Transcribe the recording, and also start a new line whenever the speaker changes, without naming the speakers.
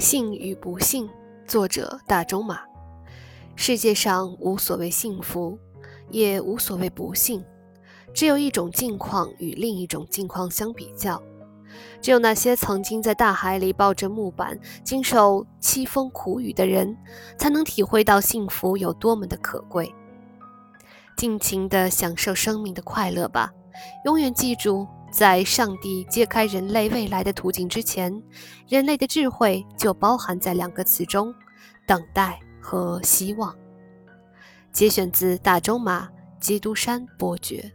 幸与不幸，作者大仲马。世界上无所谓幸福，也无所谓不幸，只有一种境况与另一种境况相比较。只有那些曾经在大海里抱着木板，经受凄风苦雨的人，才能体会到幸福有多么的可贵。尽情地享受生命的快乐吧，永远记住。在上帝揭开人类未来的途径之前，人类的智慧就包含在两个词中：等待和希望。节选自大仲马《基督山伯爵》。